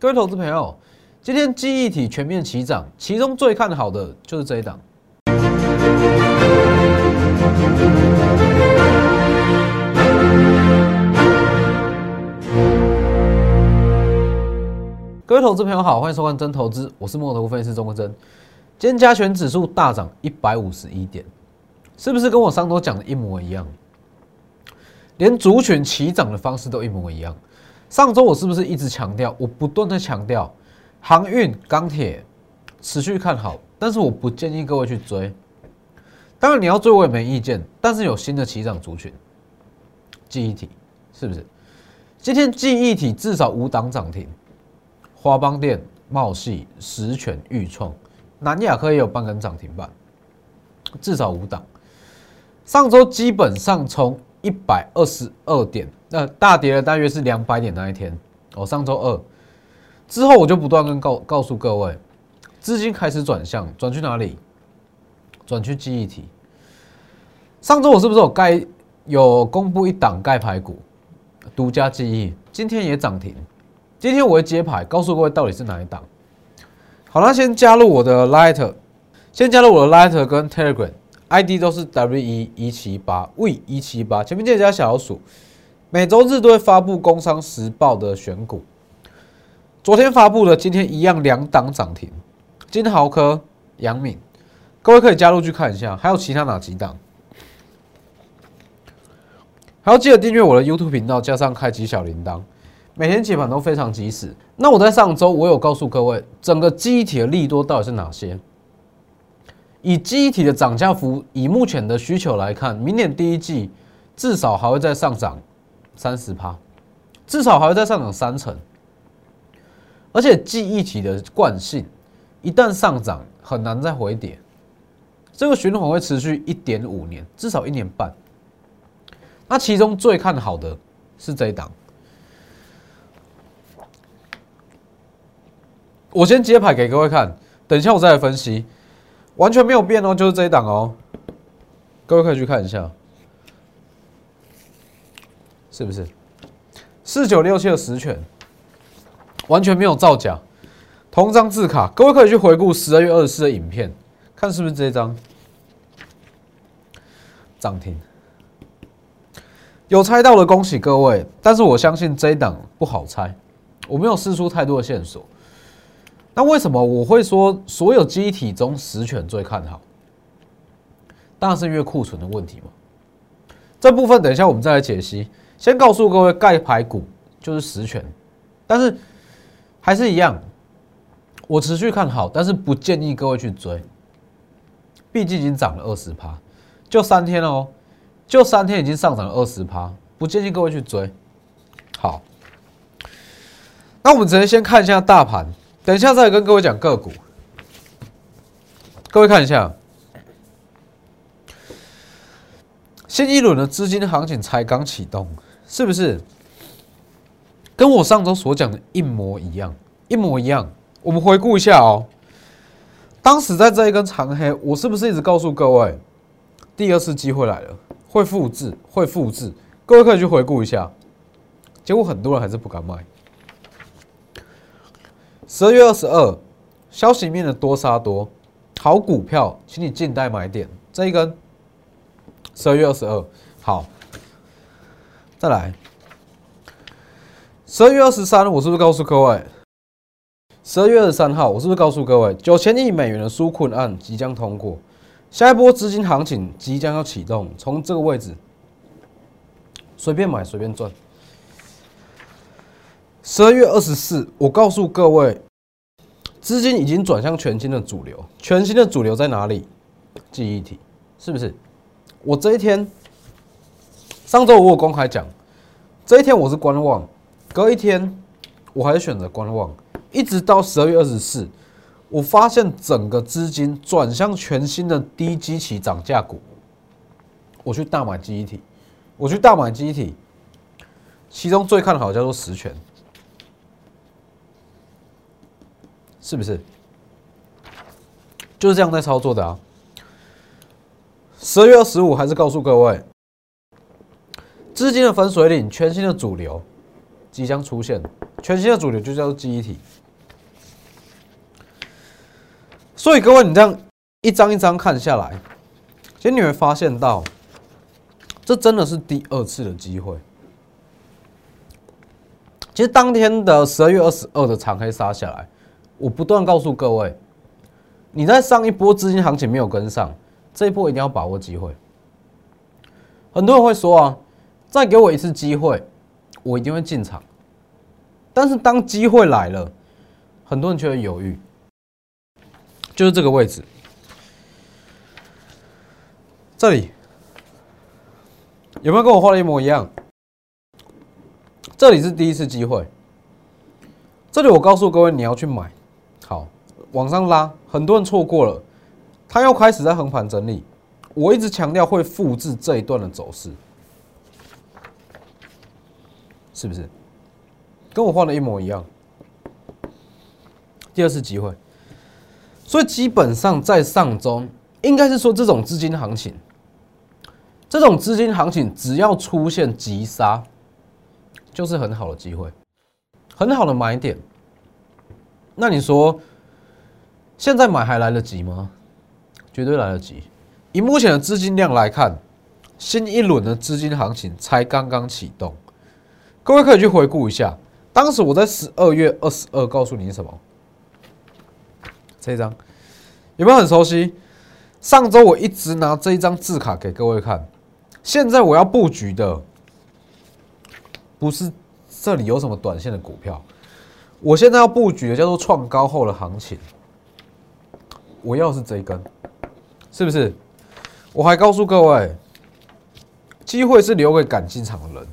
各位投资朋友，今天记忆体全面齐涨，其中最看好的就是这一档。各位投资朋友好，欢迎收看真投资，我是摩头分析师钟国珍。今天加权指数大涨一百五十一点，是不是跟我上周讲的一模一样？连族群齐涨的方式都一模一样。上周我是不是一直强调，我不断的强调航运、钢铁持续看好，但是我不建议各位去追。当然你要追我也没意见，但是有新的起涨族群，记忆体是不是？今天记忆体至少五档涨停。华邦电、茂系、实权、裕创、南亚科也有半根涨停板，至少五档。上周基本上从一百二十二点，那大跌了大约是两百点那一天哦。上周二之后，我就不断跟告告诉各位，资金开始转向，转去哪里？转去记忆体。上周我是不是有盖有公布一档盖牌股，独家记忆，今天也涨停。今天我会揭牌，告诉各位到底是哪一档。好了，先加入我的 Light，先加入我的 Light 跟 Telegram，ID 都是 W 一一七八 V 一七八，前面记得加小老鼠。每周日都会发布《工商时报》的选股，昨天发布的，今天一样两档涨停，金豪科、杨敏，各位可以加入去看一下，还有其他哪几档？还要记得订阅我的 YouTube 频道，加上开启小铃铛。每天解盘都非常及时。那我在上周我有告诉各位，整个记忆体的利多到底是哪些？以记忆体的涨价幅，以目前的需求来看，明年第一季至少还会再上涨三十趴，至少还会再上涨三成。而且记忆体的惯性，一旦上涨很难再回跌，这个循环会持续一点五年，至少一年半。那其中最看好的是这一档。我先揭牌给各位看，等一下我再来分析，完全没有变哦，就是这一档哦，各位可以去看一下，是不是四九六七的实权，完全没有造假，同张字卡，各位可以去回顾十二月二十四的影片，看是不是这张涨停，有猜到的恭喜各位，但是我相信这一档不好猜，我没有试出太多的线索。那为什么我会说所有机体中实权最看好？当然是因为库存的问题嘛。这部分等一下我们再来解析。先告诉各位，盖牌股就是实权，但是还是一样，我持续看好，但是不建议各位去追。毕竟已经涨了二十趴，就三天哦，就三天已经上涨了二十趴，不建议各位去追。好，那我们直接先看一下大盘。等一下再跟各位讲个股，各位看一下，新一轮的资金行情才刚启动，是不是？跟我上周所讲的一模一样，一模一样。我们回顾一下哦，当时在这一根长黑，我是不是一直告诉各位，第二次机会来了，会复制，会复制。各位可以去回顾一下，结果很多人还是不敢买。十二月二十二，消息面的多杀多，好股票，请你静待买点。这一根，十二月二十二，好，再来，十二月二十三，我是不是告诉各位？十二月二十三号，我是不是告诉各位，九千亿美元的纾困案即将通过，下一波资金行情即将要启动，从这个位置随便买随便赚。十二月二十四，我告诉各位，资金已经转向全新的主流。全新的主流在哪里？记忆体，是不是？我这一天，上周五我公开讲，这一天我是观望，隔一天我还是选择观望，一直到十二月二十四，我发现整个资金转向全新的低基期涨价股，我去大买记忆体，我去大买记忆体，其中最看好叫做实权。是不是？就是这样在操作的啊！十二月二十五还是告诉各位，资金的分水岭，全新的主流即将出现，全新的主流就叫做记忆体。所以各位，你这样一张一张看下来，其实你会发现到，这真的是第二次的机会。其实当天的十二月二十二的长黑杀下来，我不断告诉各位，你在上一波资金行情没有跟上，这一波一定要把握机会。很多人会说啊，再给我一次机会，我一定会进场。但是当机会来了，很多人却会犹豫。就是这个位置，这里。有没有跟我画的一模一样？这里是第一次机会，这里我告诉各位你要去买，好往上拉，很多人错过了，它要开始在横盘整理，我一直强调会复制这一段的走势，是不是？跟我画的一模一样，第二次机会。所以基本上在上周，应该是说这种资金行情，这种资金行情只要出现急杀，就是很好的机会，很好的买点。那你说，现在买还来得及吗？绝对来得及。以目前的资金量来看，新一轮的资金行情才刚刚启动。各位可以去回顾一下，当时我在十二月二十二告诉你什么？这一张有没有很熟悉？上周我一直拿这一张字卡给各位看。现在我要布局的不是这里有什么短线的股票，我现在要布局的叫做创高后的行情。我要是这一根，是不是？我还告诉各位，机会是留给敢进场的人。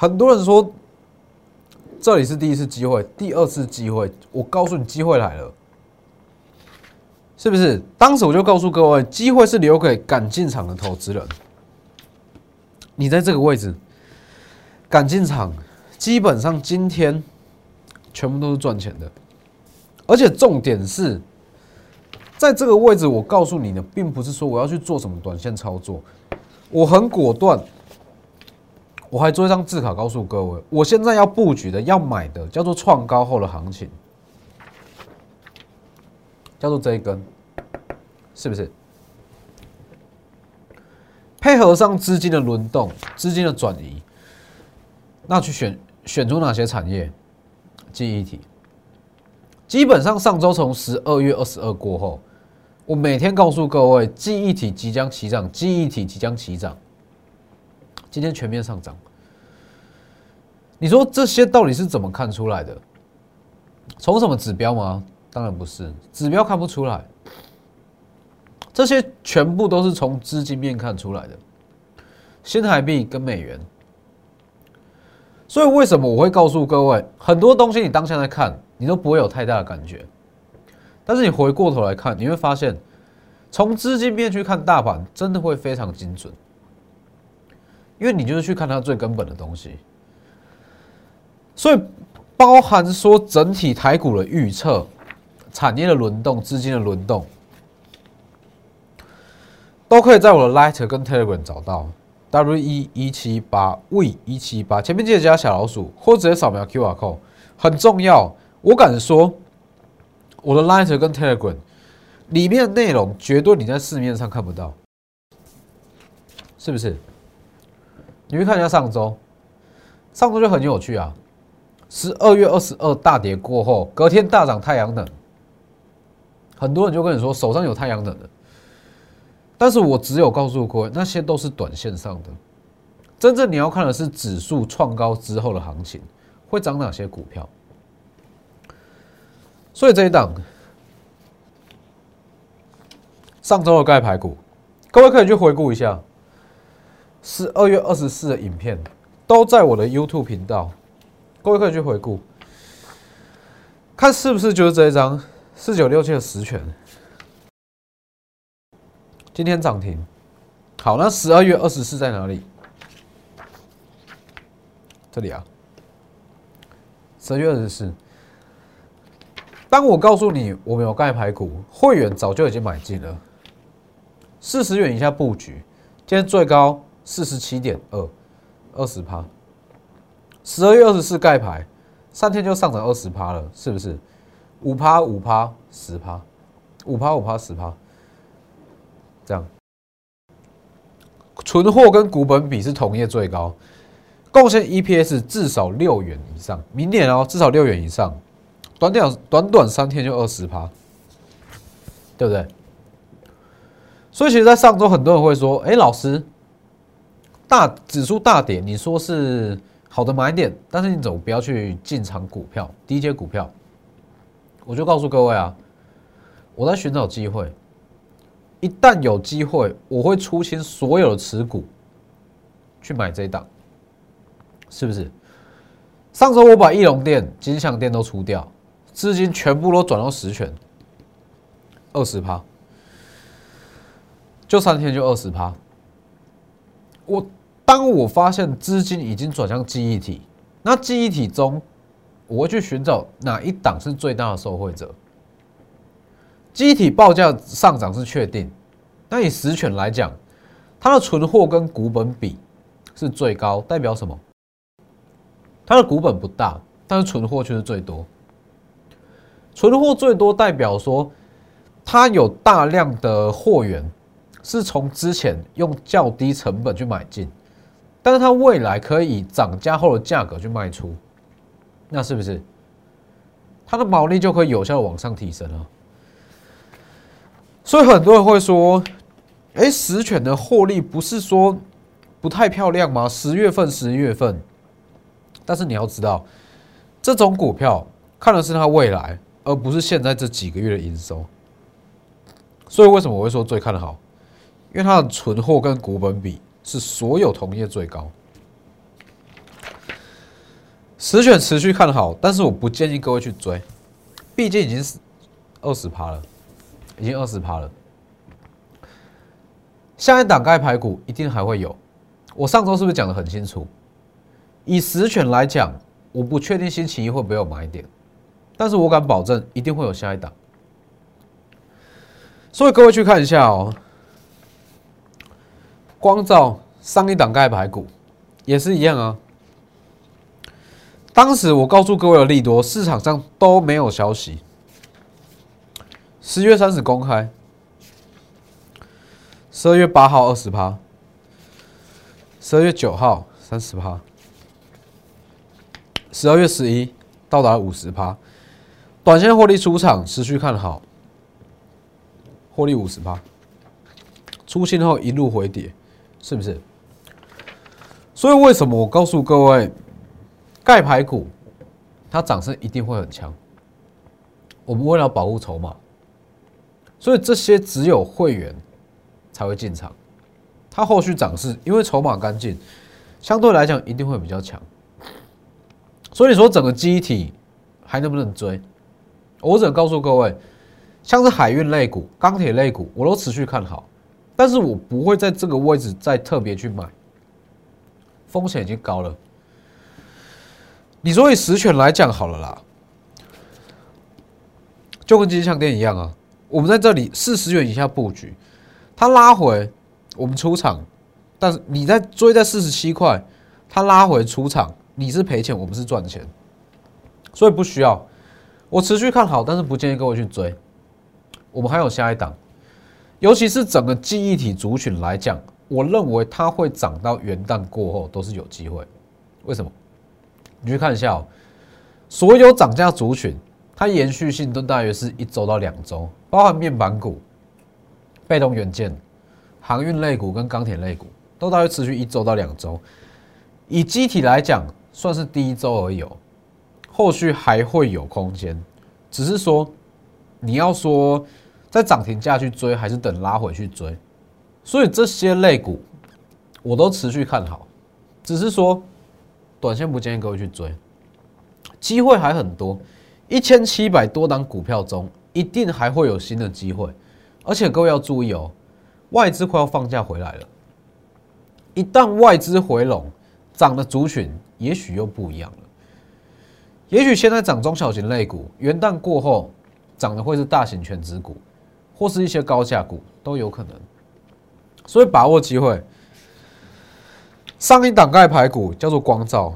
很多人说。这里是第一次机会，第二次机会，我告诉你，机会来了，是不是？当时我就告诉各位，机会是留给敢进场的投资人。你在这个位置敢进场，基本上今天全部都是赚钱的，而且重点是在这个位置，我告诉你的，并不是说我要去做什么短线操作，我很果断。我还做一张字卡，告诉各位，我现在要布局的、要买的，叫做创高后的行情，叫做这一根，是不是？配合上资金的轮动、资金的转移，那去选选出哪些产业？记忆体。基本上上周从十二月二十二过后，我每天告诉各位，记忆体即将起涨，记忆体即将起涨。今天全面上涨，你说这些到底是怎么看出来的？从什么指标吗？当然不是，指标看不出来。这些全部都是从资金面看出来的，新台币跟美元。所以为什么我会告诉各位，很多东西你当下在看，你都不会有太大的感觉，但是你回过头来看，你会发现，从资金面去看大盘，真的会非常精准。因为你就是去看它最根本的东西，所以包含说整体台股的预测、产业的轮动、资金的轮动，都可以在我的 Light 跟 Telegram 找到 W 一一七八 V 一七八，前面记得加小老鼠，或直接扫描 QR code，很重要。我敢说，我的 Light 跟 Telegram 里面的内容，绝对你在市面上看不到，是不是？你去看一下上周，上周就很有趣啊！十二月二十二大跌过后，隔天大涨太阳能，很多人就跟你说手上有太阳能的，但是我只有告诉各位，那些都是短线上的，真正你要看的是指数创高之后的行情会涨哪些股票。所以这一档上周的盖牌股，各位可以去回顾一下。十二月二十四的影片都在我的 YouTube 频道，各位可以去回顾，看是不是就是这一张四九六七的实权，今天涨停。好，那十二月二十四在哪里？这里啊，十二月二十四。当我告诉你我没有盖排骨，会员早就已经买进了，四十元以下布局，今天最高。四十七点二，二十趴，十二月二十四盖牌，三天就上涨二十趴了，是不是？五趴五趴十趴，五趴五趴十趴，这样。存货跟股本比是同业最高，贡献 EPS 至少六元以上。明年哦，至少六元以上。短短短短三天就二十趴，对不对？所以其实，在上周很多人会说：“哎，老师，大指数大跌，你说是好的买点，但是你总不要去进场股票，低阶股票？”我就告诉各位啊，我在寻找机会。一旦有机会，我会出清所有的持股，去买这一档，是不是？上周我把翼龙店、金象店都出掉，资金全部都转到实权，二十趴，就三天就二十趴。我当我发现资金已经转向记忆体，那记忆体中，我会去寻找哪一档是最大的受惠者。机体报价上涨是确定，那以实权来讲，它的存货跟股本比是最高，代表什么？它的股本不大，但是存货却是最多。存货最多代表说，它有大量的货源是从之前用较低成本去买进，但是它未来可以涨价后的价格去卖出，那是不是它的毛利就可以有效的往上提升了？所以很多人会说：“哎，实权的获利不是说不太漂亮吗？十月份、十一月份，但是你要知道，这种股票看的是它未来，而不是现在这几个月的营收。所以为什么我会说最看好？因为它的存货跟股本比是所有同业最高。实选持续看好，但是我不建议各位去追，毕竟已经是二十趴了。”已经二十趴了，下一档该排股一定还会有。我上周是不是讲的很清楚？以实权来讲，我不确定星期一会不会有买点，但是我敢保证一定会有下一档。所以各位去看一下哦，光照上一档盖排股也是一样啊。当时我告诉各位的利多，市场上都没有消息。十月三十公开，十二月八号二十趴，十二月九号三十趴，十二月十一到达五十趴，短线获利出场，持续看好，获利五十趴，出现后一路回跌，是不是？所以为什么我告诉各位，盖牌股它涨势一定会很强？我们为了保护筹码。所以这些只有会员才会进场，它后续涨势因为筹码干净，相对来讲一定会比较强。所以说整个机体还能不能追？我只能告诉各位，像是海运类股、钢铁类股，我都持续看好，但是我不会在这个位置再特别去买，风险已经高了。你说以实权来讲好了啦，就跟金项店一样啊。我们在这里四十元以下布局，它拉回我们出场，但是你在追在四十七块，它拉回出场，你是赔钱，我们是赚钱，所以不需要。我持续看好，但是不建议各位去追。我们还有下一档，尤其是整个记忆体族群来讲，我认为它会涨到元旦过后都是有机会。为什么？你去看一下哦，所有涨价族群。它延续性都大约是一周到两周，包含面板股、被动元件、航运类股跟钢铁类股，都大约持续一周到两周。以机体来讲，算是第一周而已，后续还会有空间。只是说，你要说在涨停价去追，还是等拉回去追？所以这些类股我都持续看好，只是说短线不建议各位去追，机会还很多。一千七百多档股票中，一定还会有新的机会，而且各位要注意哦，外资快要放假回来了。一旦外资回笼，涨的族群也许又不一样了。也许现在涨中小型类股，元旦过后涨的会是大型全值股，或是一些高价股都有可能。所以把握机会。上一档盖牌股叫做光照，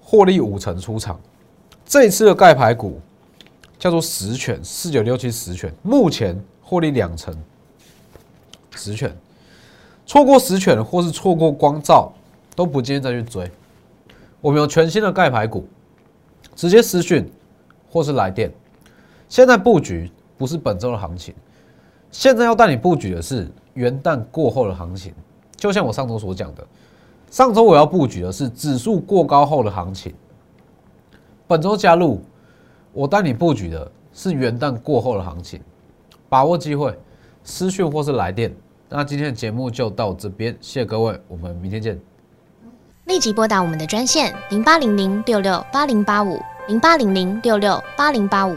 获利五成出场。这一次的盖牌股叫做实权四九六七实权，目前获利两成。实权错过实权或是错过光照，都不建议再去追。我们有全新的盖牌股，直接私讯或是来电。现在布局不是本周的行情，现在要带你布局的是元旦过后的行情。就像我上周所讲的，上周我要布局的是指数过高后的行情。本周加入，我带你布局的是元旦过后的行情，把握机会，私讯或是来电。那今天的节目就到这边，谢谢各位，我们明天见。立即拨打我们的专线零八零零六六八零八五。零八零零六六八零八五